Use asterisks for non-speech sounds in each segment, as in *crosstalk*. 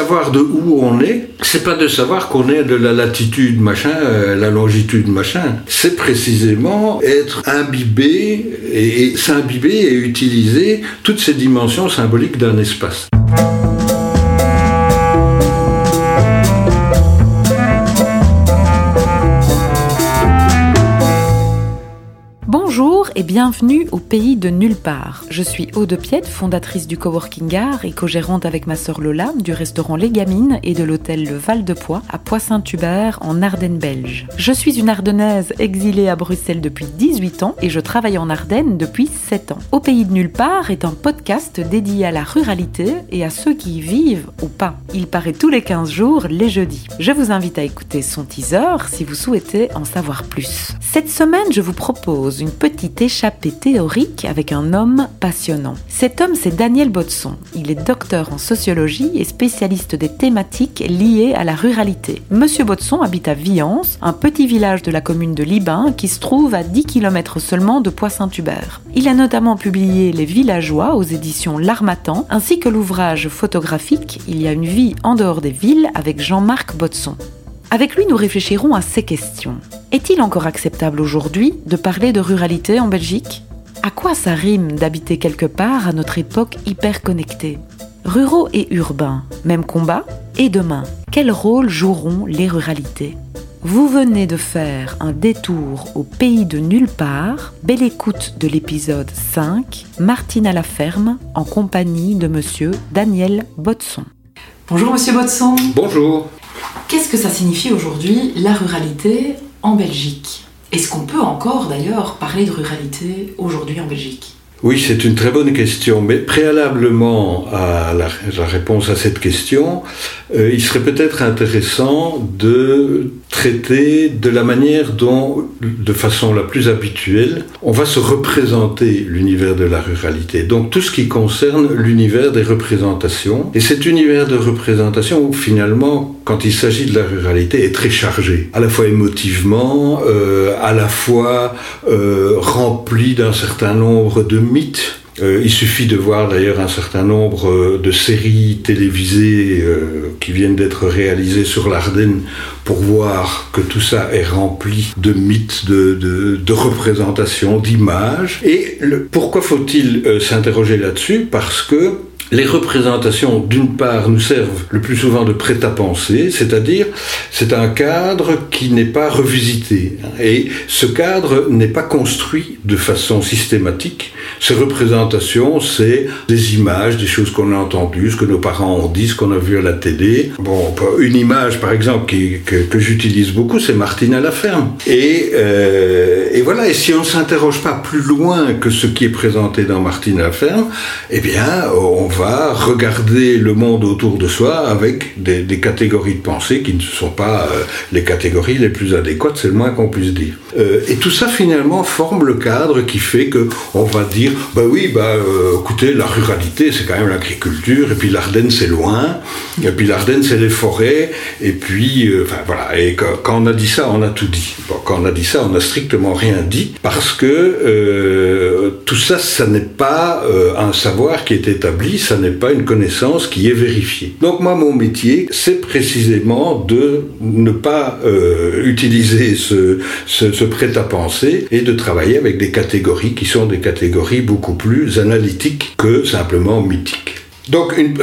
savoir de où on est, c'est pas de savoir qu'on est de la latitude machin, euh, la longitude machin. C'est précisément être imbibé et, et s'imbiber et utiliser toutes ces dimensions symboliques d'un espace. Bienvenue au pays de nulle part. Je suis Aude Piette, fondatrice du Coworking Art et co-gérante avec ma sœur Lola du restaurant Les Gamines et de l'hôtel Le Val de Poix à Poix-Saint-Hubert en Ardennes belge. Je suis une Ardennaise exilée à Bruxelles depuis 18 ans et je travaille en Ardennes depuis 7 ans. Au pays de nulle part est un podcast dédié à la ruralité et à ceux qui y vivent ou pas. Il paraît tous les 15 jours les jeudis. Je vous invite à écouter son teaser si vous souhaitez en savoir plus. Cette semaine, je vous propose une petite échappée théorique avec un homme passionnant. Cet homme, c'est Daniel Botson. Il est docteur en sociologie et spécialiste des thématiques liées à la ruralité. Monsieur Botson habite à Viance, un petit village de la commune de Libin qui se trouve à 10 km seulement de Poix-Saint-Hubert. Il a notamment publié Les Villageois aux éditions L'Armatan, ainsi que l'ouvrage photographique Il y a une vie en dehors des villes avec Jean-Marc Botson. Avec lui, nous réfléchirons à ces questions. Est-il encore acceptable aujourd'hui de parler de ruralité en Belgique? À quoi ça rime d'habiter quelque part à notre époque hyper connectée Ruraux et urbains, même combat Et demain, quel rôle joueront les ruralités? Vous venez de faire un détour au pays de nulle part. Belle écoute de l'épisode 5, Martine à la ferme, en compagnie de monsieur Daniel Botson. Bonjour monsieur Botson. Bonjour. Qu'est-ce que ça signifie aujourd'hui la ruralité? En Belgique Est-ce qu'on peut encore d'ailleurs parler de ruralité aujourd'hui en Belgique? Oui, c'est une très bonne question, mais préalablement à la, réponse à cette question, euh, il serait peut-être intéressant de traiter de la manière dont, de façon la plus habituelle, on va se représenter l'univers de la ruralité. Donc tout ce qui concerne l'univers des représentations. Et cet univers de représentation, finalement, quand il s'agit de la ruralité, est très chargé, à la fois émotivement, euh, à la fois euh, rempli d'un certain nombre de mythes. Euh, il suffit de voir d'ailleurs un certain nombre euh, de séries télévisées qui viennent d'être réalisées sur l'Ardenne pour voir que tout ça est rempli de mythes, de, représentations, d'images. Et pourquoi faut-il s'interroger là-dessus? Parce que les représentations, d'une part, nous servent le plus souvent de prêt-à-penser, c'est-à-dire c'est un cadre qui n'est pas revisité. Et ce cadre n'est pas construit de façon systématique. Ces représentations, c'est des images, des choses qu'on a entendues, ce que nos parents ont dit, ce qu'on a vu à la télé. Bon, une image, par exemple, que, j'utilise beaucoup, c'est Martine à la ferme. Et, euh, et voilà, et si on ne s'interroge pas plus loin que ce qui est présenté dans Martine à la ferme, eh bien, on va regarder le monde autour de soi avec des, catégories de pensée qui ne sont pas euh, les catégories les plus adéquates, c'est le moins qu'on puisse dire. Euh, et tout ça finalement forme le cadre qui fait que on va dire, bah oui, bah euh, écoutez, la ruralité c'est quand même l'agriculture, et puis l'Ardenne c'est loin, et puis l'Ardenne c'est les forêts, et puis, enfin voilà, et quand, on a dit ça, on a tout dit. quand on a dit ça, on n'a strictement rien dit, parce que tout ça, ça n'est pas un savoir qui est établi, ça n'est pas une connaissance qui est vérifiée. Donc moi, mon métier, c'est précisément de ne pas euh, utiliser ce, prêt-à-penser et de travailler avec des catégories qui sont des catégories beaucoup plus analytiques que simplement mythiques. Donc, une,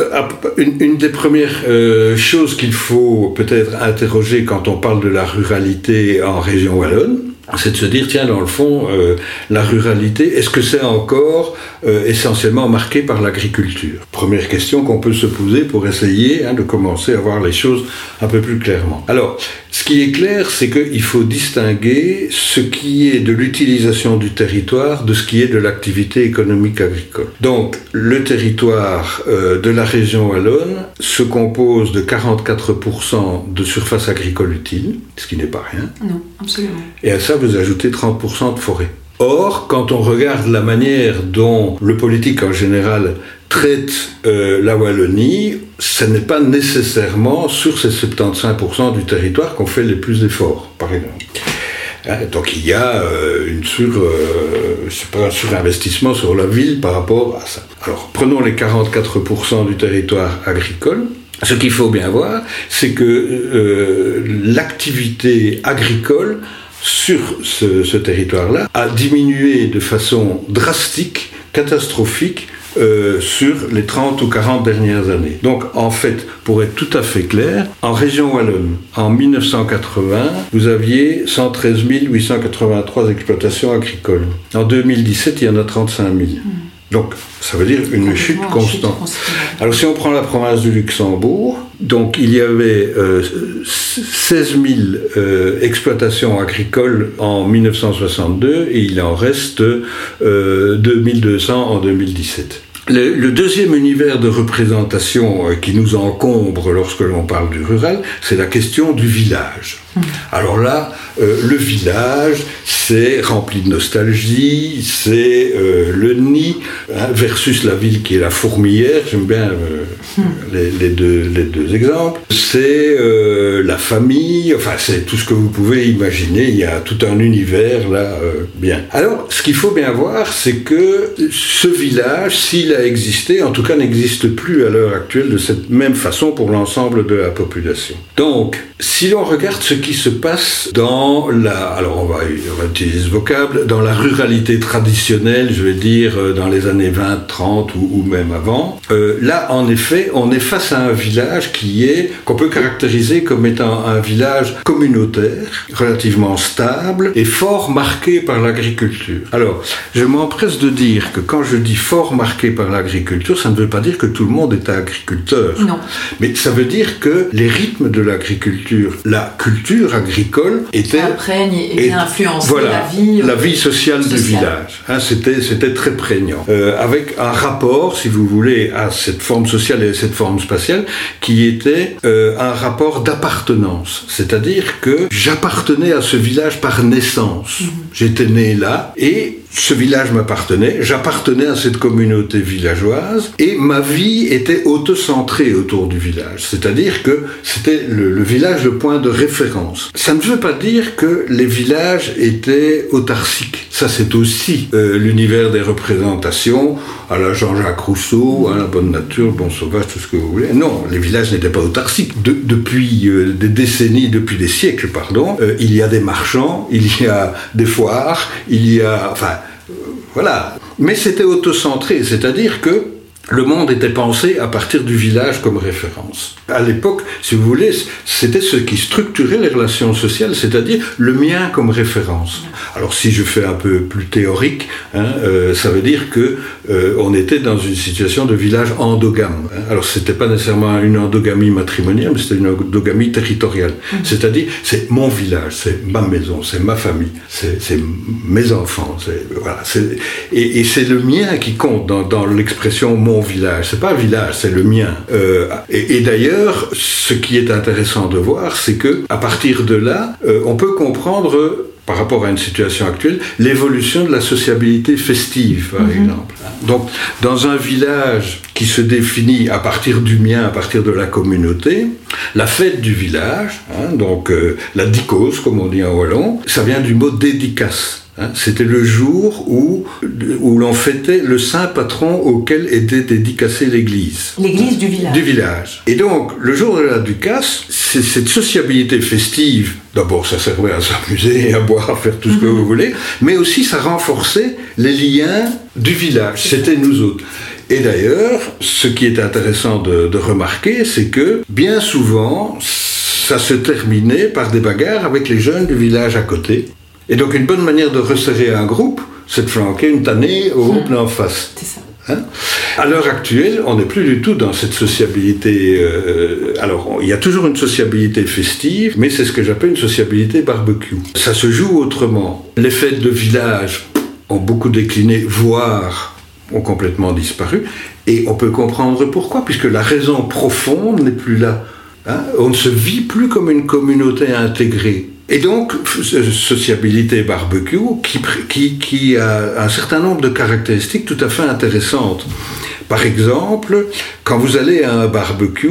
une, des premières euh, choses qu'il faut peut-être interroger quand on parle de la ruralité en région wallonne, c'est de se dire, tiens, dans le fond, euh, la ruralité, est-ce que c'est encore euh, essentiellement marqué par l'agriculture? Première question qu'on peut se poser pour essayer hein, de commencer à voir les choses un peu plus clairement. Alors, ce qui est clair, c'est qu'il faut distinguer ce qui est de l'utilisation du territoire de ce qui est de l'activité économique agricole. Donc, le territoire euh, de la région wallonne se compose de 44% de surface agricole utile, ce qui n'est pas rien. Non, absolument. Et à ça, vous ajoutez 30% de forêt. Or, quand on regarde la manière dont le politique en général traite euh, la Wallonie, ce n'est pas nécessairement sur ces 75% du territoire qu'on fait les plus d'efforts, par exemple. Hein, donc il y a euh, une sur, euh, un surinvestissement sur la ville par rapport à ça. Alors prenons les 44% du territoire agricole. Ce qu'il faut bien voir, c'est que l'activité agricole sur ce, territoire-là a diminué de façon drastique, catastrophique, euh, sur les 30 ou 40 dernières années. Donc en fait, pour être tout à fait clair, en région Wallonne, en 1980, vous aviez 113 883 exploitations agricoles. En 2017, il y en a 35 000. Donc, ça veut dire une chute constante. Alors, si on prend la province du Luxembourg, donc il y avait 16 000 euh, exploitations agricoles en 1962 et il en reste 2200 euh, en 2017. Le, deuxième univers de représentation euh, qui nous encombre lorsque l'on parle du rural, c'est la question du village. Alors là, euh, le village, c'est rempli de nostalgie, c'est euh, le nid hein, versus la ville qui est la fourmilière. J'aime bien mmh. les, deux, les deux exemples. C'est la famille, enfin c'est tout ce que vous pouvez imaginer. Il y a tout un univers là, bien. Alors, ce qu'il faut bien voir, c'est que ce village, s'il a existé, en tout cas n'existe plus à l'heure actuelle de cette même façon pour l'ensemble de la population. Donc, si l'on regarde ce qui se passe dans la, alors on va, utiliser ce vocable, dans la ruralité traditionnelle, je vais dire euh, dans les années 20, 30 ou, même avant, euh, là en effet, on est face à un village qui est, qu'on peut caractériser comme étant un village communautaire, relativement stable et fort marqué par l'agriculture. Alors, je m'empresse de dire que quand je dis fort marqué par l'agriculture, ça ne veut pas dire que tout le monde est agriculteur. Non. Mais ça veut dire que les rythmes de l'agriculture, la culture agricole était... Imprègne et, influence la vie, la vie sociale, du village. Hein, c'était, c'était très prégnant. Euh, avec un rapport, si vous voulez, à cette forme sociale et à cette forme spatiale, qui était euh, un rapport d'appartenance. C'est-à-dire que j'appartenais à ce village par naissance. Mhm. J'étais né là et ce village m'appartenait, j'appartenais à cette communauté villageoise et ma vie était autocentrée autour du village. C'est-à-dire que c'était le, village le point de référence. Ça ne veut pas dire que les villages étaient autarciques. Ça, c'est aussi euh, l'univers des représentations à la Jean-Jacques Rousseau, à la bonne nature, bon sauvage, tout ce que vous voulez. Non, les villages n'étaient pas autarciques. depuis euh, des décennies, depuis des siècles, pardon, euh, il y a des marchands, il y a des foires, il y a... Enfin, voilà. Mais c'était autocentré, c'est-à-dire que le monde était pensé à partir du village comme référence. À l'époque, si vous voulez, c'était ce qui structurait les relations sociales, c'est-à-dire le mien comme référence. Alors si je fais un peu plus théorique, hein, euh, ça veut dire que euh, on était dans une situation de village endogame. Hein. Alors c'était pas nécessairement une endogamie matrimoniale, mais c'était une endogamie territoriale. Mm-hmm. C'est-à-dire c'est mon village, c'est ma maison, c'est ma famille, c'est mes enfants, voilà. Et, et c'est le mien qui compte dans, dans l'expression mon village. C'est pas un village, c'est le mien. Euh, et, d'ailleurs, ce qui est intéressant de voir, c'est que à partir de là, euh, on peut comprendre par rapport à une situation actuelle, l'évolution de la sociabilité festive, par mhm. exemple. Donc, dans un village qui se définit à partir du mien, à partir de la communauté, la fête du village, hein, donc euh, la dicose, comme on dit en wallon, ça vient du mot dédicace. Hein, c'était le jour où, où l'on fêtait le saint patron auquel était dédicacée l'église. L'église du village. Du village. Et donc, le jour de la ducasse, c'est cette sociabilité festive. D'abord, ça servait à s'amuser, à boire, à faire tout ce que vous voulez, mais aussi ça renforçait les liens du village. C'était nous autres. Et d'ailleurs, ce qui est intéressant de, de remarquer, c'est que bien souvent, ça se terminait par des bagarres avec les jeunes du village à côté. Et donc une bonne manière de resserrer un groupe, c'est de flanquer une tannée au groupe d'en face. C'est ça. Hein? À l'heure actuelle, on n'est plus du tout dans cette sociabilité. Euh, alors, il y a toujours une sociabilité festive, mais c'est ce que j'appelle une sociabilité barbecue. Ça se joue autrement. Les fêtes de village ont beaucoup décliné, voire ont complètement disparu. Et on peut comprendre pourquoi, puisque la raison profonde n'est plus là. Hein? On ne se vit plus comme une communauté intégrée Et donc, sociabilité barbecue qui, qui, qui a un certain nombre de caractéristiques tout à fait intéressantes. Par exemple, quand vous allez à un barbecue,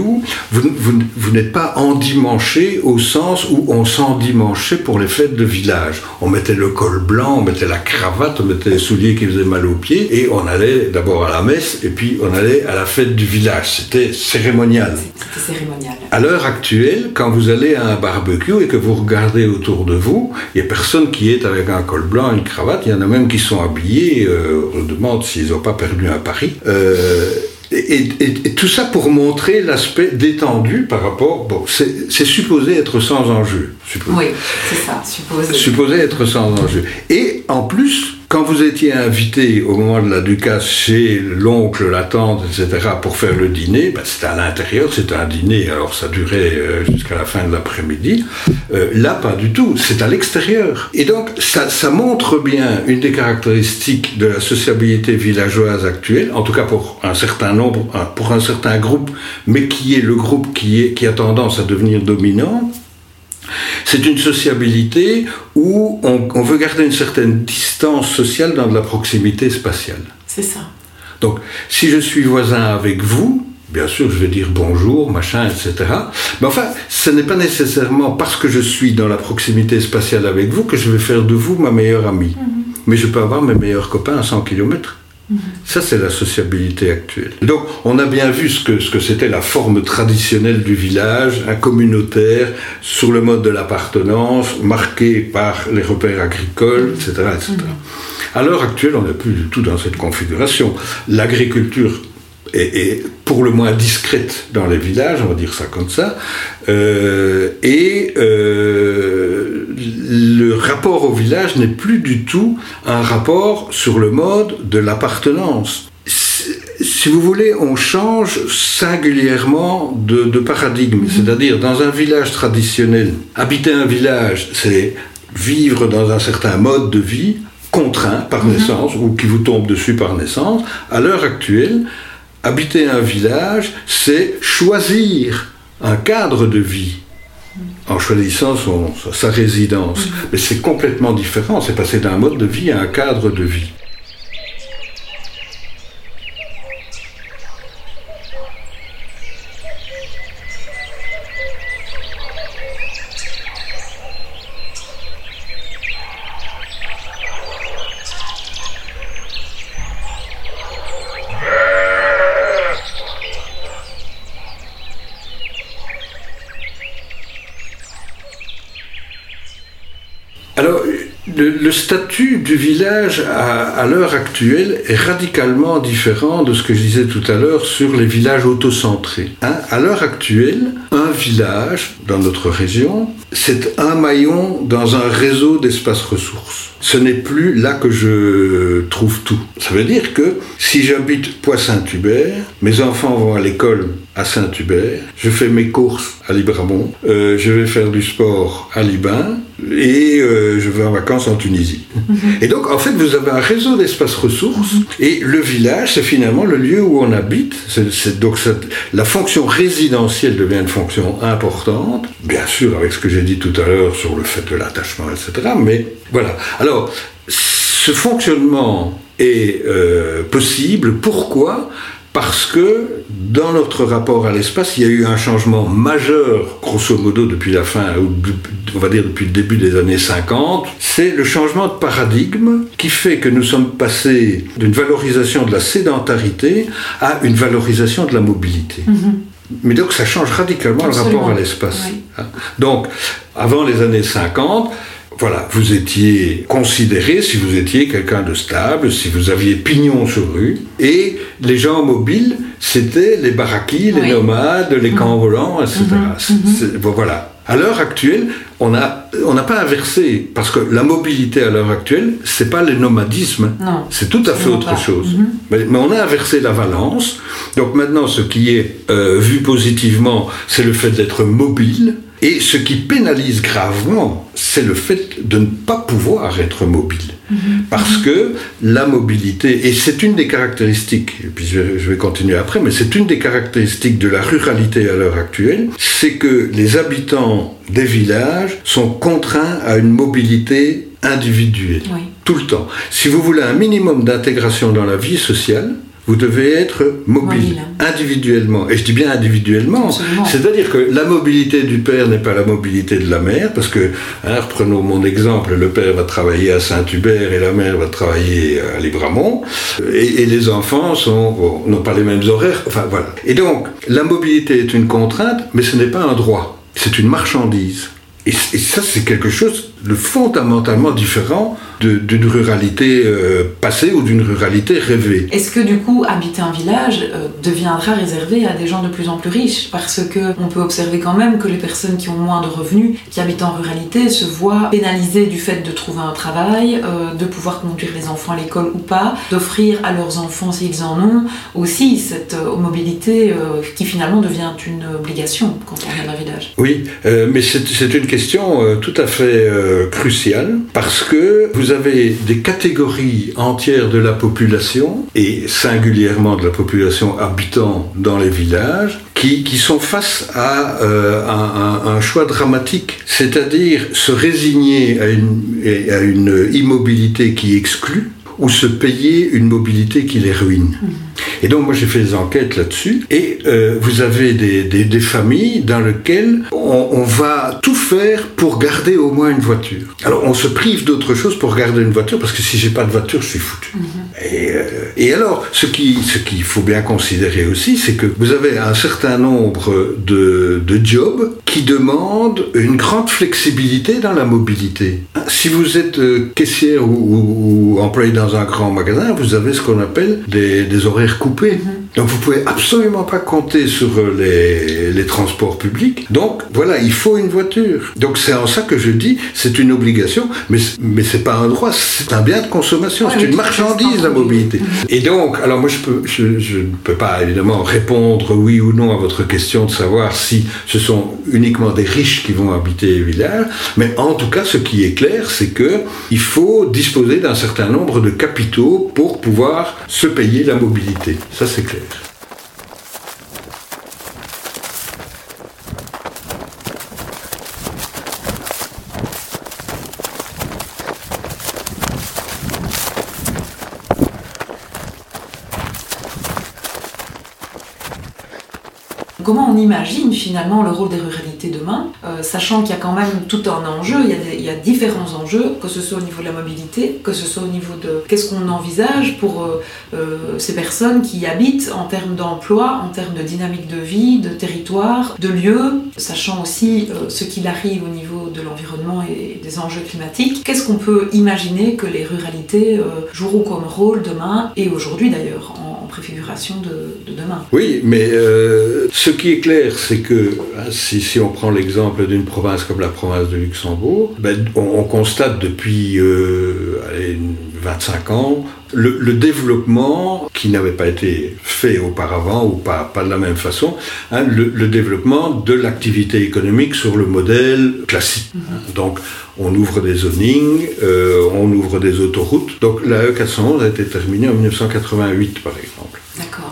vous, vous, n'êtes pas endimanché au sens où on s'endimanchait pour les fêtes de village. On mettait le col blanc, on mettait la cravate, on mettait les souliers qui faisaient mal aux pieds et on allait d'abord à la messe et puis on allait à la fête du village. C'était cérémonial. C'était cérémonial. À l'heure actuelle, quand vous allez à un barbecue et que vous regardez autour de vous, il n'y a personne qui est avec un col blanc, une cravate. Il y en a même qui sont habillés. Euh, on demande s'ils n'ont pas perdu un pari. Euh, et, tout ça pour montrer l'aspect détendu par rapport. Bon, c'est supposé être sans enjeu. Oui, c'est ça, supposé. Supposé être sans enjeu. Et en plus, quand vous étiez invité au moment de la ducasse chez l'oncle, la tante, etc., pour faire le dîner, ben, c'était à l'intérieur, c'était un dîner, alors ça durait euh, jusqu'à la fin de l'après-midi. Euh, là, pas du tout, c'est à l'extérieur. Et donc, ça, ça, montre bien une des caractéristiques de la sociabilité villageoise actuelle, en tout cas pour un certain nombre, pour un certain groupe, mais qui est le groupe qui, est, qui a tendance à devenir dominant c'est une sociabilité où on, veut garder une certaine distance sociale dans de la proximité spatiale. C'est ça. Donc, si je suis voisin avec vous, bien sûr, je vais dire bonjour, machin, etc. Mais enfin, ce n'est pas nécessairement parce que je suis dans la proximité spatiale avec vous que je vais faire de vous ma meilleure amie. Mhm. Mais je peux avoir mes meilleurs copains à 100 km. Ça, c'est la sociabilité actuelle. Donc, on a bien vu ce que, c'était la forme traditionnelle du village, un communautaire, sur le mode de l'appartenance, marqué par les repères agricoles, etc. etc. À l'heure actuelle, on n'est plus du tout dans cette configuration. L'agriculture est, pour le moins discrète dans les villages, on va dire ça comme ça, euh, et euh, le rapport au village n'est plus du tout un rapport sur le mode de l'appartenance. Si vous voulez, on change singulièrement de, de paradigme, mhm. c'est-à-dire dans un village traditionnel, habiter un village, c'est vivre dans un certain mode de vie contraint par mhm. naissance ou qui vous tombe dessus par naissance. À l'heure actuelle, habiter un village, c'est choisir un cadre de vie en choisissant sa résidence. Mm-hmm. Mais c'est complètement différent, c'est passer d'un mode de vie à un cadre de vie. Le, statut du village à, l'heure actuelle est radicalement différent de ce que je disais tout à l'heure sur les villages autocentrés. Hein. à l'heure actuelle, un village dans notre région, c'est un maillon dans un réseau d'espaces ressources. Ce n'est plus là que je trouve tout. Ça veut dire que si j'habite Poix-Saint-Hubert, mes enfants vont à l'école à Saint-Hubert, je fais mes courses à Libramont, euh, je vais faire du sport à Libin et euh, je vais en vacances en Tunisie. Mhm. Et donc en fait vous avez un réseau d'espaces ressources mhm. et le village c'est finalement le lieu où on habite. C'est, donc la fonction résidentielle devient une fonction importante, bien sûr avec ce que j'ai dit tout à l'heure sur le fait de l'attachement, etc. Mais voilà. Alors ce fonctionnement est euh, possible. Pourquoi? Parce que dans notre rapport à l'espace, il y a eu un changement majeur, grosso modo, depuis la fin, on va dire depuis le début des années 50. C'est le changement de paradigme qui fait que nous sommes passés d'une valorisation de la sédentarité à une valorisation de la mobilité. Mm-hmm. Mais donc ça change radicalement le rapport à l'espace. Donc, avant les années 50, voilà, vous étiez considéré si vous étiez quelqu'un de stable, si vous aviez pignon sur rue, et les gens mobiles, c'était les baraquis, les nomades, les mhm. camps volants, etc. Mhm. Mhm. voilà. À l'heure actuelle, on n'a on pas inversé, parce que la mobilité à l'heure actuelle, c'est pas le nomadisme, c'est tout à fait autre chose. Mais, on a inversé la valence. Donc maintenant, ce qui est euh, vu positivement, c'est le fait d'être mobile, Et ce qui pénalise gravement, c'est le fait de ne pas pouvoir être mobile. Mhm. Parce que la mobilité, et c'est une des caractéristiques, et puis je vais continuer après, mais c'est une des caractéristiques de la ruralité à l'heure actuelle, c'est que les habitants des villages sont contraints à une mobilité individuelle, tout le temps. Si vous voulez un minimum d'intégration dans la vie sociale, vous devez être mobile, individuellement. Et je dis bien individuellement, c'est-à-dire que la mobilité du père n'est pas la mobilité de la mère, parce que, hein, reprenons mon exemple, le père va travailler à Saint-Hubert et la mère va travailler à Libramont, et, les enfants n'ont pas les mêmes horaires, enfin voilà. Et donc, la mobilité est une contrainte, mais ce n'est pas un droit, c'est une marchandise. Et, et ça, c'est quelque chose de fondamentalement différent d'une ruralité euh, passée ou d'une ruralité rêvée. Est-ce que du coup, habiter un village euh, deviendra réservé à des gens de plus en plus riches? Parce que on peut observer quand même que les personnes qui ont moins de revenus, qui habitent en ruralité, se voient pénalisées du fait de trouver un travail, euh, de pouvoir conduire les enfants à l'école ou pas, d'offrir à leurs enfants, s'ils en ont, aussi cette mobilité qui finalement devient une obligation quand on vient d'un village. Oui, mais c'est une question tout à fait cruciale parce que vous avez des catégories entières de la population, et singulièrement de la population habitant dans les villages, qui, qui sont face à euh, un, un, choix dramatique, c'est-à-dire se résigner à une, à une immobilité qui exclut, ou se payer une mobilité qui les ruine. Mmh. Et donc moi j'ai fait des enquêtes là-dessus et euh, vous avez des, des, des, familles dans lesquelles on, on, va tout faire pour garder au moins une voiture. Alors on se prive d'autre chose pour garder une voiture parce que si j'ai pas de voiture je suis foutu. Et, euh, et, alors ce qui ce qu'il faut bien considérer aussi c'est que vous avez un certain nombre de, de jobs qui demandent une grande flexibilité dans la mobilité. Si vous êtes euh, caissière ou, ou, ou employé dans un grand magasin, vous avez ce qu'on appelle des, des horaires coupé. Mhm. Donc vous pouvez absolument pas compter sur les, les, transports publics. Donc voilà, il faut une voiture. Donc c'est en ça que je dis, c'est une obligation, mais mais c'est pas un droit, c'est un bien de consommation, c'est une marchandise la mobilité. Mhm. Et donc, alors moi je peux, je, je, ne peux pas évidemment répondre oui ou non à votre question de savoir si ce sont uniquement des riches qui vont habiter les villages, mais en tout cas ce qui est clair, c'est que il faut disposer d'un certain nombre de capitaux pour pouvoir se payer la mobilité. Ça c'est clair. Tschüss. Comment on imagine finalement le rôle des ruralités demain, euh, sachant qu'il y a quand même tout un enjeu, il y, a différents enjeux, que ce soit au niveau de la mobilité, que ce soit au niveau de qu'est-ce qu'on envisage pour euh, euh, ces personnes qui habitent en termes d'emploi, en termes de dynamique de vie, de territoire, de lieux, sachant aussi ce qu'il arrive au niveau de l'environnement et des enjeux climatiques. Qu'est-ce qu'on peut imaginer que les ruralités joueront comme rôle demain et aujourd'hui d'ailleurs de, de, demain Oui, mais euh, ce qui est clair, c'est que hein, si, si, on prend l'exemple d'une province comme la province de Luxembourg, ben, on, on, constate depuis euh, allez, 25 ans le, le, développement qui n'avait pas été fait auparavant ou pas, pas de la même façon, hein, le, le, développement de l'activité économique sur le modèle classique. Mm -hmm. Donc on ouvre des zonings, euh, on ouvre des autoroutes. Donc la E411 a été terminée en 1988 par exemple.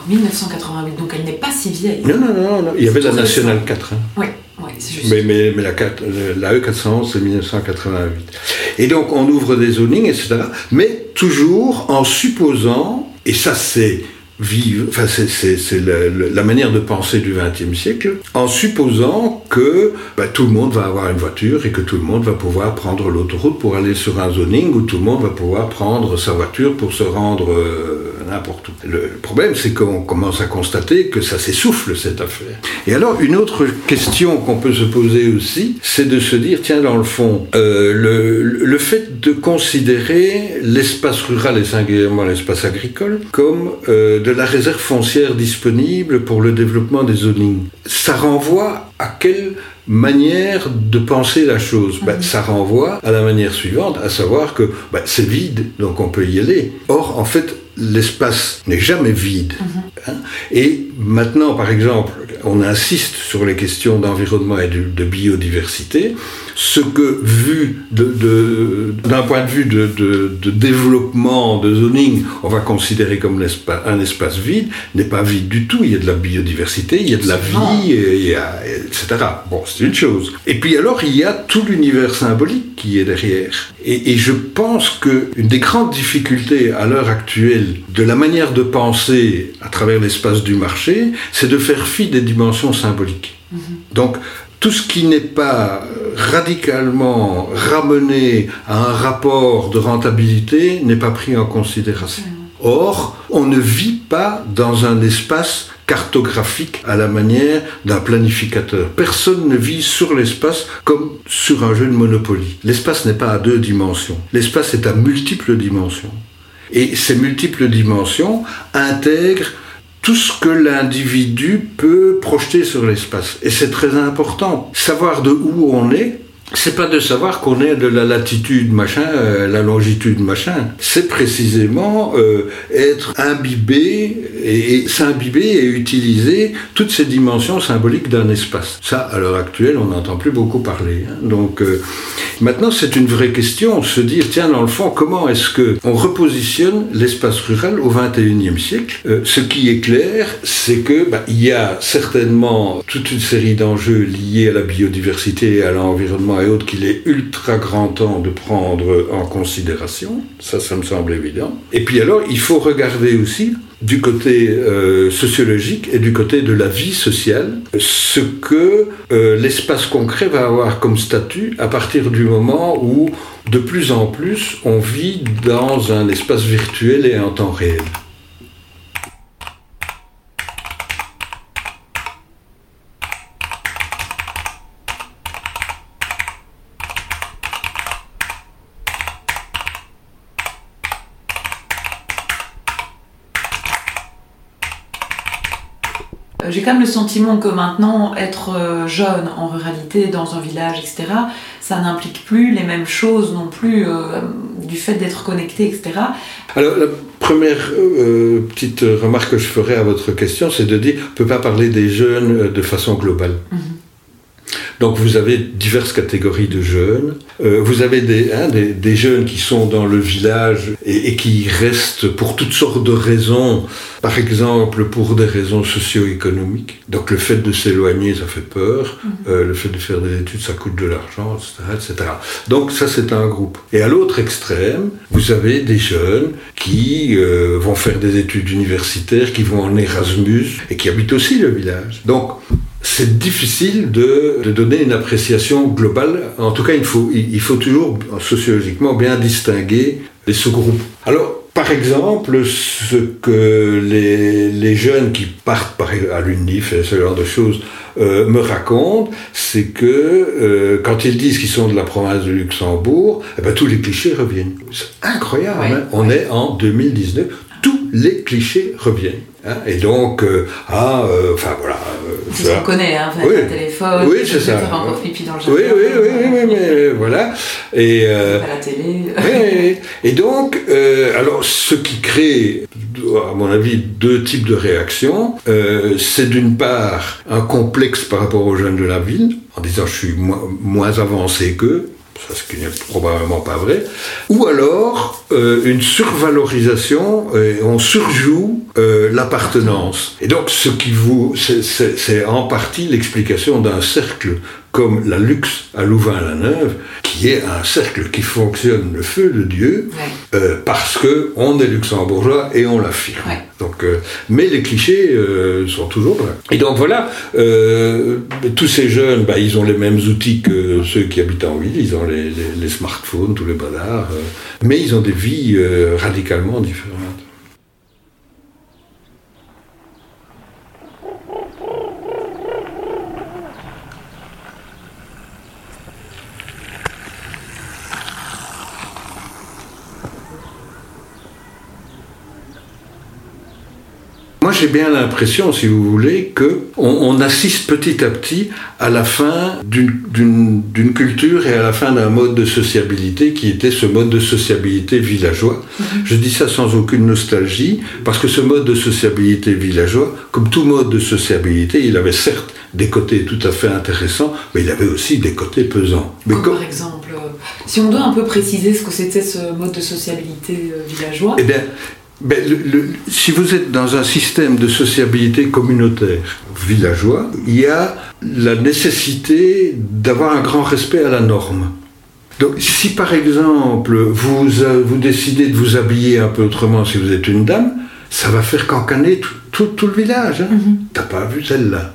D'accord, 1988, donc elle n'est pas si vieille. Non, non, non, non. il y avait la Nationale 4. Hein. Oui. Oui, juste. Mais, mais, mais la, 4, la E411, c'est 1988. Et donc, on ouvre des zonings, etc. Mais toujours en supposant, et ça, c'est vive, enfin c'est la, la, manière de penser du XXe siècle, en supposant que bah, tout le monde va avoir une voiture et que tout le monde va pouvoir prendre l'autoroute pour aller sur un zoning où tout le monde va pouvoir prendre sa voiture pour se rendre euh, n'importe où. Le problème, c'est qu'on commence à constater que ça s'essouffle cette affaire. Et alors, une autre question qu'on peut se poser aussi, c'est de se dire, tiens, dans le fond, euh, le, le fait de considérer l'espace rural et singulièrement l'espace agricole comme euh, de la réserve foncière disponible pour le développement des zonings. Ça renvoie à quelle manière de penser la chose? Ben, Ça renvoie à la manière suivante, à savoir que ben, c'est vide, donc on peut y aller. Or, en fait, l'espace n'est jamais vide. Hein? Et maintenant, par exemple, on insiste sur les questions d'environnement et de, biodiversité, ce que vu d'un point de vue de, développement, de zoning, on va considérer comme un espace vide, n'est pas vide du tout. Il y a de la biodiversité, il y a de la vie, etc. Bon, c'est une chose. Et puis alors, il y a tout l'univers symbolique qui est derrière. Et, et je pense qu'une des grandes difficultés à l'heure actuelle de la manière de penser à travers l'espace du marché, c'est de faire fi des dimensions symboliques. Mhm. Donc, tout ce qui n'est pas radicalement ramené à un rapport de rentabilité n'est pas pris en considération. Mhm. Or, on ne vit pas dans un espace cartographique à la manière d'un planificateur. Personne ne vit sur l'espace comme sur un jeu de Monopoly. L'espace n'est pas à deux dimensions. L'espace est à multiples dimensions. Et ces multiples dimensions intègrent tout ce que l'individu peut projeter sur l'espace. Et c'est très important. Savoir de où on est, c'est pas de savoir qu'on est de la latitude machin, euh, la longitude machin. C'est précisément euh, être imbibé et, s'imbiber et utiliser toutes ces dimensions symboliques d'un espace. Ça, à l'heure actuelle, on n'entend plus beaucoup parler. Hein. Donc euh, maintenant, c'est une vraie question, se dire tiens, dans le fond, comment est-ce que on repositionne l'espace rural au 21e siècle? Ce qui est clair, c'est que bah, il y a certainement toute une série d'enjeux liés à la biodiversité et à l'environnement et autres qu'il est ultra grand temps de prendre en considération. Ça, ça me semble évident. Et puis alors, il faut regarder aussi du côté euh, sociologique et du côté de la vie sociale, ce que euh, l'espace concret va avoir comme statut à partir du moment où de plus en plus on vit dans un espace virtuel et en temps réel. Quand même le sentiment que maintenant, être euh, jeune en ruralité, dans un village, etc., ça n'implique plus les mêmes choses non plus euh, du fait d'être connecté, etc. Alors, la première euh, petite remarque que je ferai à votre question, c'est de dire, on ne peut pas parler des jeunes de façon globale. Mhm. Donc vous avez diverses catégories de jeunes. Euh, vous avez hein, des, des, jeunes qui sont dans le village et, qui restent pour toutes sortes de raisons, par exemple pour des raisons socio-économiques. Donc le fait de s'éloigner, ça fait peur. Mhm. Euh, le fait de faire des études, ça coûte de l'argent, etc., etc. Donc ça, c'est un groupe. Et à l'autre extrême, vous avez des jeunes qui euh, vont faire des études universitaires, qui vont en Erasmus et qui habitent aussi le village. Donc c'est difficile de, donner une appréciation globale. En tout cas, il faut, il faut toujours sociologiquement bien distinguer les sous-groupes. Alors, par exemple, ce que les, jeunes qui partent à l'UNIF et ce genre de choses euh, me racontent, c'est que euh, quand ils disent qu'ils sont de la province de Luxembourg, eh ben, tous les clichés reviennent. C'est incroyable, hein. on est en 2019, tous les clichés reviennent. Hein. et donc, euh, ah, enfin voilà, c'est ce qu'on connaît, hein, oui. un téléphone, oui, c'est ça. pipi dans le jardin. Oui, oui, oui, oui, mais euh, voilà. Et, euh, la télé. oui, et donc, euh, alors, ce qui crée, à mon avis, deux types de réactions, euh, c'est d'une part un complexe par rapport aux jeunes de la ville, en disant je suis moins avancé qu'eux, ce qui n'est probablement pas vrai, ou alors euh, une survalorisation, et on surjoue euh, l'appartenance. Et donc ce qui vous, c'est en partie l'explication d'un cercle comme la luxe à Louvain-la-Neuve, qui est un cercle qui fonctionne le feu de Dieu, euh, parce que on est luxembourgeois et on l'affirme. Donc, euh, mais les clichés euh, sont toujours là. Et donc voilà, tous ces jeunes, bah, ils ont les mêmes outils que ceux qui habitent en ville, ils ont les, les smartphones, tous les bazars, mais ils ont des vies radicalement différentes. J'ai bien l'impression, si vous voulez, que on, assiste petit à petit à la fin d'une culture et à la fin d'un mode de sociabilité qui était ce mode de sociabilité villageois. Mhm. Je dis ça sans aucune nostalgie, parce que ce mode de sociabilité villageois, comme tout mode de sociabilité, il avait certes des côtés tout à fait intéressants, mais il avait aussi des côtés pesants. Mais comme, par exemple, euh, si on doit un peu préciser ce que c'était ce mode de sociabilité euh, villageois. Eh bien, ben, si vous êtes dans un système de sociabilité communautaire villageois, il y a la nécessité d'avoir un grand respect à la norme. Donc, si par exemple vous, vous décidez de vous habiller un peu autrement si vous êtes une dame, ça va faire cancaner tout, tout, le village. Hein. Mm-hmm. T'as pas vu celle-là?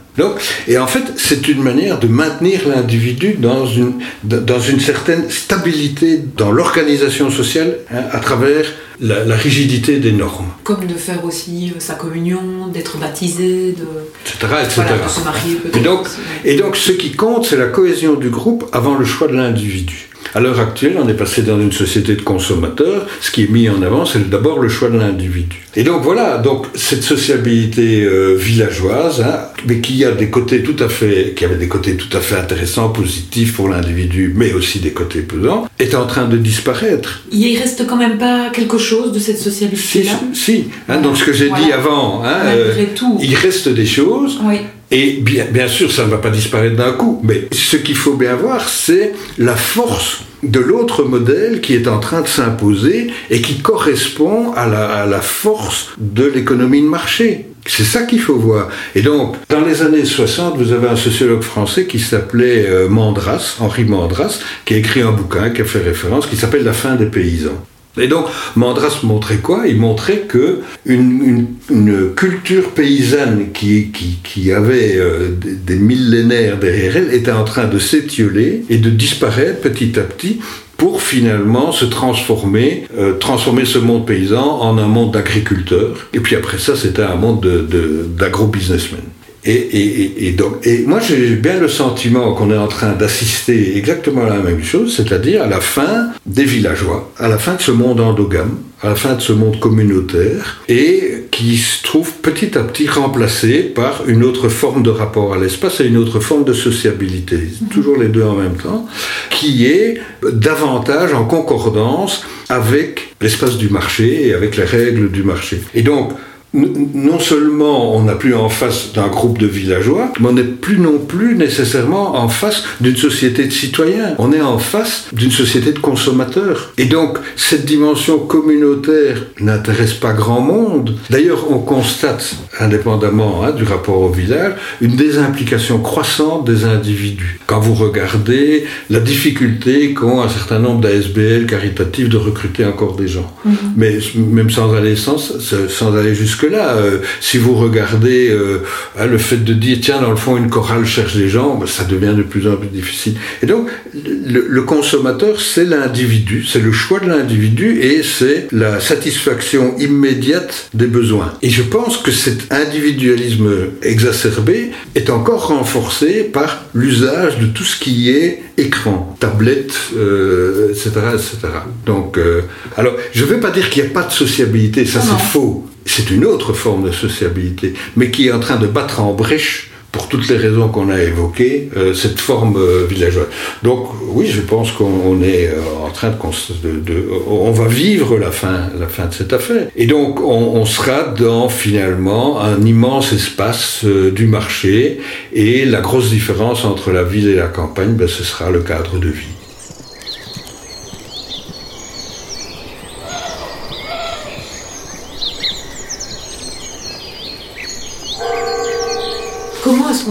Et en fait, c'est une manière de maintenir l'individu dans une, dans une certaine stabilité dans l'organisation sociale hein, à travers la, rigidité des normes. Comme de faire aussi euh, sa communion, d'être baptisé, de, etc., se marier et donc, et donc, ce qui compte, c'est la cohésion du groupe avant le choix de l'individu. À l'heure actuelle, on est passé dans une société de consommateurs. Ce qui est mis en avant, c'est d'abord le choix de l'individu. Et donc voilà, donc cette sociabilité euh, villageoise, hein, mais qui a des côtés tout à fait, qui avait des côtés tout à fait intéressants, positifs pour l'individu, mais aussi des côtés pesants, est en train de disparaître. Il reste quand même pas quelque chose de cette sociabilité-là. Si, si. Hein, donc ce que j'ai dit avant, hein, euh, il reste des choses. Oui. Et bien, sûr, ça ne va pas disparaître d'un coup, mais ce qu'il faut bien voir, c'est la force de l'autre modèle qui est en train de s'imposer et qui correspond à la, force de l'économie de marché. C'est ça qu'il faut voir. Et donc, dans les années 60, vous avez un sociologue français qui s'appelait euh, Mandras, Henri Mandras, qui a écrit un bouquin qui a fait référence, qui s'appelle La fin des paysans. Et donc, Mandras montrait quoi? Il montrait que une, culture paysanne qui, avait euh, des, millénaires derrière elle était en train de s'étioler et de disparaître petit à petit pour finalement se transformer, euh, transformer ce monde paysan en un monde d'agriculteurs. Et puis après ça, c'était un monde d'agro-businessmen. Et, donc, et moi j'ai bien le sentiment qu'on est en train d'assister exactement à la même chose, c'est-à-dire à la fin des villageois, à la fin de ce monde endogame, à la fin de ce monde communautaire, et qui se trouve petit à petit remplacé par une autre forme de rapport à l'espace et une autre forme de sociabilité, mhm. toujours les deux en même temps, qui est davantage en concordance avec l'espace du marché et avec les règles du marché. Et donc, non seulement on n'a plus en face d'un groupe de villageois, mais on n'est plus non plus nécessairement en face d'une société de citoyens. On est en face d'une société de consommateurs. Et donc, cette dimension communautaire n'intéresse pas grand monde. D'ailleurs, on constate, indépendamment hein, du rapport au village, une désimplication croissante des individus. Quand vous regardez la difficulté qu'ont un certain nombre d'ASBL caritatifs de recruter encore des gens. Mm-hmm. Mais même sans aller, sans, sans aller jusqu'à que là euh, si vous regardez euh, hein, le fait de dire, tiens, dans le fond, une chorale cherche des gens, ben, ça devient de plus en plus difficile. Et donc, le, consommateur, c'est l'individu, c'est le choix de l'individu et c'est la satisfaction immédiate des besoins. Et je pense que cet individualisme exacerbé est encore renforcé par l'usage de tout ce qui est écran, tablette, etc., euh, etc. Donc, alors, je ne vais pas dire qu'il n'y a pas de sociabilité, ça c'est faux c'est une autre forme de sociabilité, mais qui est en train de battre en brèche pour toutes les raisons qu'on a évoquées, euh, cette forme euh, villageoise. Donc oui, je pense qu'on est euh, en train de, On va vivre la fin, de cette affaire. Et donc on, sera dans finalement un immense espace du marché, et la grosse différence entre la ville et la campagne, ben, ce sera le cadre de vie.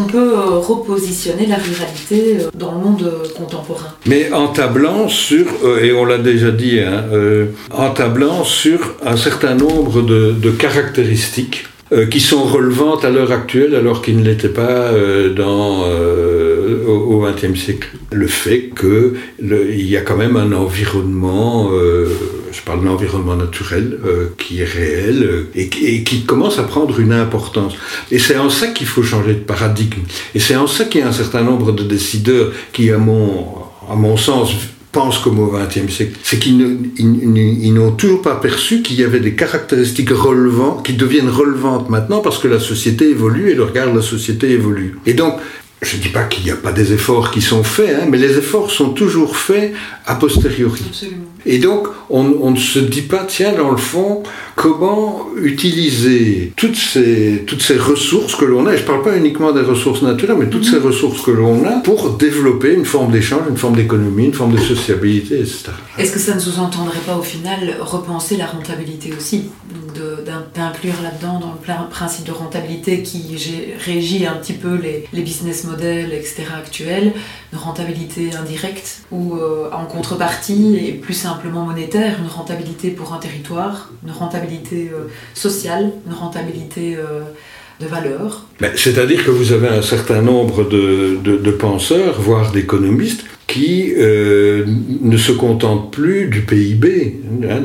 Peut euh, repositionner la ruralité euh, dans le monde euh, contemporain Mais en tablant sur, et on l'a déjà dit, hein, en tablant sur un certain nombre de, caractéristiques qui sont relevantes à l'heure actuelle alors qu'ils ne l'étaient pas dans, au XXe siècle. Le fait qu'il y a quand même un environnement je parle de l'environnement naturel euh, qui est réel euh, et, qui commence à prendre une importance. Et c'est en ça qu'il faut changer de paradigme. Et c'est en ça qu'il y a un certain nombre de décideurs qui, à mon, à mon sens, pensent comme au XXe siècle, c'est qu'ils n'ont toujours pas perçu qu'il y avait des caractéristiques relevantes, qui deviennent relevantes maintenant parce que la société évolue et le regard de la société évolue. Et donc, je ne dis pas qu'il n'y a pas des efforts qui sont faits, hein, mais les efforts sont toujours faits a posteriori. Et donc, on, ne se dit pas, tiens, dans le fond, comment utiliser toutes ces, toutes ces ressources que l'on a, et je ne parle pas uniquement des ressources naturelles, mais toutes ces ressources que l'on a pour développer une forme d'échange, une forme d'économie, une forme de sociabilité, etc. Est-ce que ça ne sous-entendrait pas au final repenser la rentabilité aussi D'inclure là-dedans dans le principe de rentabilité qui régit un petit peu les, les business models, etc. actuels, une rentabilité indirecte ou euh, en contrepartie et plus simplement monétaire, une rentabilité pour un territoire, une rentabilité euh, sociale, une rentabilité euh, de valeur. C'est-à-dire que vous avez un certain nombre de, penseurs, voire d'économistes, qui ne se contentent plus du PIB, hein,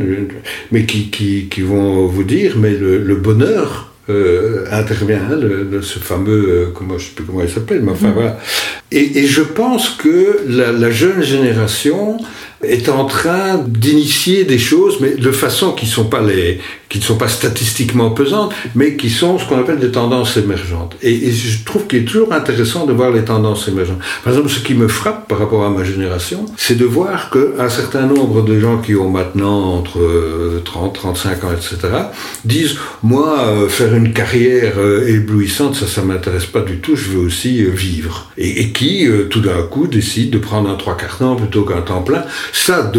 mais qui, qui, vont vous dire, mais le bonheur euh, intervient, hein, le, ce fameux, euh, comment, je sais plus comment il s'appelle, mais enfin mm-hmm. voilà. Et, et, je pense que la, la jeune génération est en train d'initier des choses, mais de façon qui sont pas les, qui ne sont pas statistiquement pesantes, mais qui sont ce qu'on appelle des tendances émergentes. Et, je trouve qu'il est toujours intéressant de voir les tendances émergentes. Par exemple, ce qui me frappe par rapport à ma génération, c'est de voir qu'un certain nombre de gens qui ont maintenant entre 30, 35 ans, etc., disent, moi, euh, faire une carrière euh, éblouissante, ça, ça m'intéresse pas du tout, je veux aussi euh, vivre. Et, qui, tout d'un coup, décident de prendre un trois quarts temps plutôt qu'un temps plein. Ça,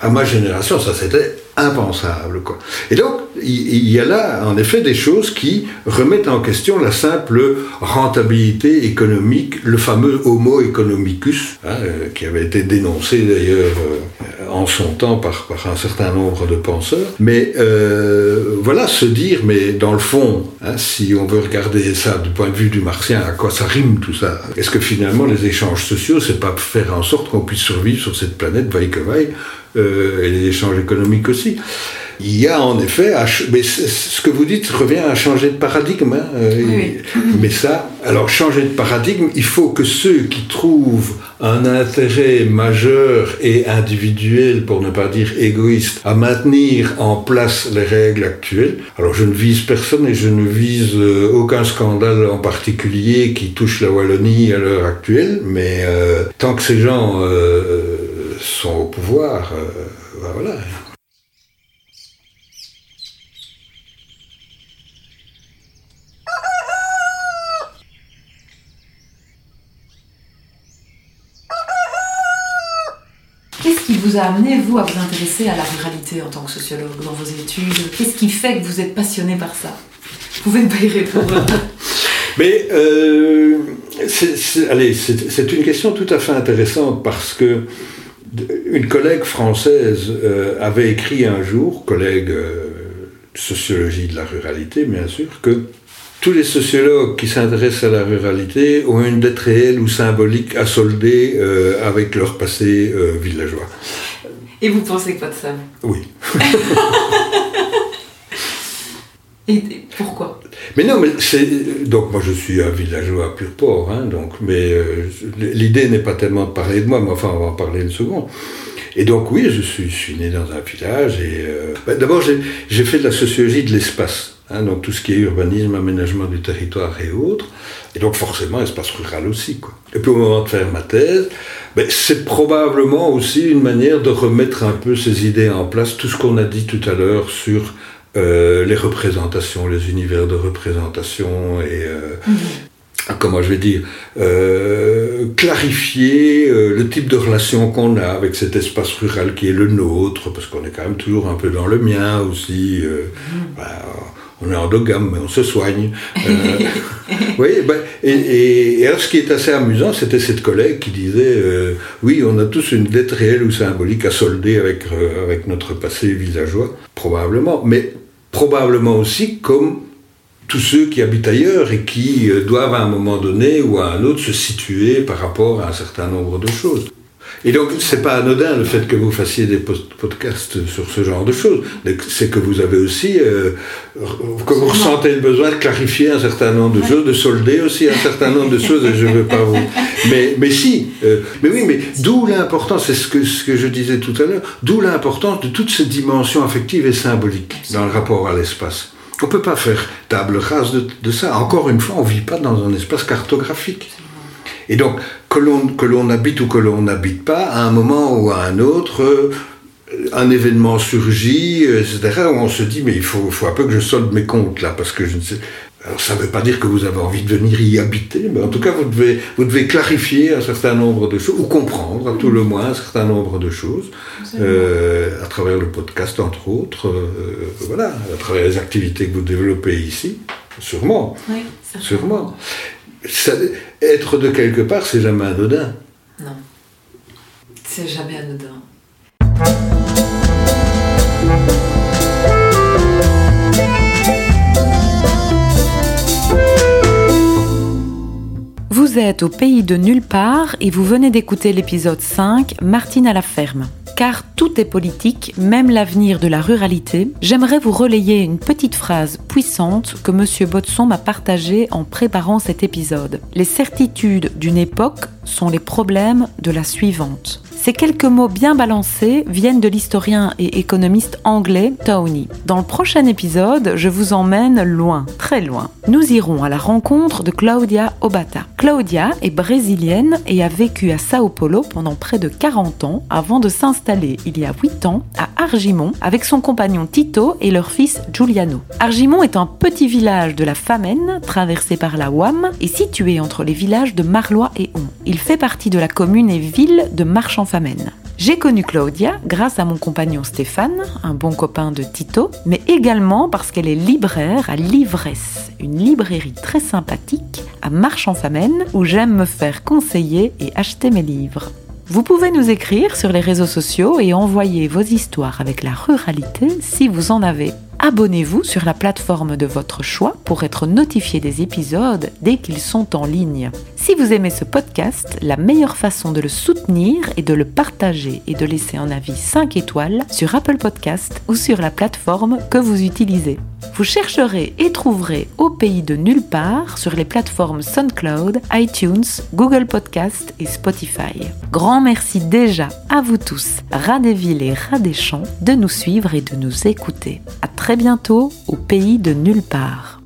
à ma génération, ça c'était impensable. Quoi. Et donc, il y a là, en effet, des choses qui remettent en question la simple rentabilité économique, le fameux homo economicus, hein, euh, qui avait été dénoncé d'ailleurs euh, en son temps par, un certain nombre de penseurs. Mais euh, voilà, se dire, mais dans le fond, hein, si on veut regarder ça du point de vue du martien, à quoi ça rime tout ça? Est-ce que finalement les échanges sociaux, c'est pas faire en sorte qu'on puisse survivre sur cette planète, vaille que vaille, et les échanges économiques aussi il y a en effet, mais ce que vous dites revient à changer de paradigme. Hein, euh, mais ça, alors changer de paradigme, il faut que ceux qui trouvent un intérêt majeur et individuel, pour ne pas dire égoïste, à maintenir en place les règles actuelles. Alors je ne vise personne et je ne vise euh, aucun scandale en particulier qui touche la Wallonie à l'heure actuelle, mais euh, tant que ces gens sont au pouvoir, ben voilà. Vous a amené, vous, à vous intéresser à la ruralité en tant que sociologue dans vos études? Qu'est-ce qui fait que vous êtes passionné par ça? Vous pouvez pas y répondre. *laughs* Mais, euh, c'est une question tout à fait intéressante parce que une collègue française euh, avait écrit un jour, collègue euh, sociologie de la ruralité, bien sûr, que tous les sociologues qui s'intéressent à la ruralité ont une dette réelle ou symbolique à solder euh, avec leur passé euh, villageois. Et vous pensez pas de ça Oui. *laughs* Et pourquoi? Mais non, mais c'est donc moi je suis un villageois pur port, hein, donc mais euh, l'idée n'est pas tellement de parler de moi, mais enfin on va en parler une seconde. Et donc oui, je suis, je suis né dans un village et bah, d'abord j'ai fait de la sociologie de l'espace. Hein, donc tout ce qui est urbanisme, aménagement du territoire et autres, et donc forcément espace rural aussi. Quoi. Et puis au moment de faire ma thèse, ben, c'est probablement aussi une manière de remettre un peu ces idées en place, tout ce qu'on a dit tout à l'heure sur euh, les représentations, les univers de représentation et... Euh, mm-hmm. comment je vais dire, euh, clarifier le type de relation qu'on a avec cet espace rural qui est le nôtre, parce qu'on est quand même toujours un peu dans le mien aussi. Mm-hmm. Ben, on est endogame, mais on se soigne. Euh, *laughs* oui, ben, et, alors ce qui est assez amusant, c'était cette collègue qui disait euh, Oui, on a tous une dette réelle ou symbolique à solder avec, euh, avec notre passé villageois, probablement, mais probablement aussi comme tous ceux qui habitent ailleurs et qui doivent à un moment donné ou à un autre se situer par rapport à un certain nombre de choses. Et donc, c'est pas anodin le fait que vous fassiez des podcasts sur ce genre de choses. C'est que vous avez aussi, euh, que vous ressentez le besoin de clarifier un certain nombre de choses, de solder aussi un certain nombre de choses, et je veux pas vous. *laughs* Mais, mais si, euh, mais oui, mais d'où l'importance, c'est ce que, ce que je disais tout à l'heure, d'où l'importance de toutes ces dimensions affectives et symboliques dans le rapport à l'espace. On peut pas faire table rase de, de ça. Encore une fois, on vit pas dans un espace cartographique. Et donc, que l'on habite ou que l'on n'habite pas, à un moment ou à un autre, euh, un événement surgit, etc., où on se dit, mais il faut, faut un peu que je solde mes comptes là, parce que je ne sais. Alors ça ne veut pas dire que vous avez envie de venir y habiter, mais en tout cas, vous devez, vous devez clarifier un certain nombre de choses, ou comprendre à tout le moins un certain nombre de choses, euh, à travers le podcast, entre autres, euh, voilà, à travers les activités que vous développez ici, sûrement. Oui, sûrement être de quelque part, c'est jamais anodin. Non. C'est jamais anodin. Vous êtes au pays de nulle part et vous venez d'écouter l'épisode 5, Martine à la ferme car tout est politique, même l'avenir de la ruralité, j'aimerais vous relayer une petite phrase puissante que M. Botson m'a partagée en préparant cet épisode. Les certitudes d'une époque sont les problèmes de la suivante. Ces quelques mots bien balancés viennent de l'historien et économiste anglais Tony. Dans le prochain épisode, je vous emmène loin, très loin. Nous irons à la rencontre de Claudia Obata. Claudia est brésilienne et a vécu à Sao Paulo pendant près de 40 ans avant de s'installer il y a 8 ans à Argimon avec son compagnon Tito et leur fils Giuliano. Argimon est un petit village de la Famenne traversé par la Wam et situé entre les villages de Marlois et On. Il fait partie de la commune et ville de marchand j'ai connu Claudia grâce à mon compagnon Stéphane, un bon copain de Tito, mais également parce qu'elle est libraire à Livresse, une librairie très sympathique à Marche-en-Famenne où j'aime me faire conseiller et acheter mes livres. Vous pouvez nous écrire sur les réseaux sociaux et envoyer vos histoires avec la ruralité si vous en avez. Abonnez-vous sur la plateforme de votre choix pour être notifié des épisodes dès qu'ils sont en ligne. Si vous aimez ce podcast, la meilleure façon de le soutenir est de le partager et de laisser un avis 5 étoiles sur Apple Podcast ou sur la plateforme que vous utilisez. Vous chercherez et trouverez Au pays de nulle part sur les plateformes SoundCloud, iTunes, Google Podcast et Spotify. Grand merci déjà à vous tous, rats et rats de nous suivre et de nous écouter. À très bientôt au pays de nulle part.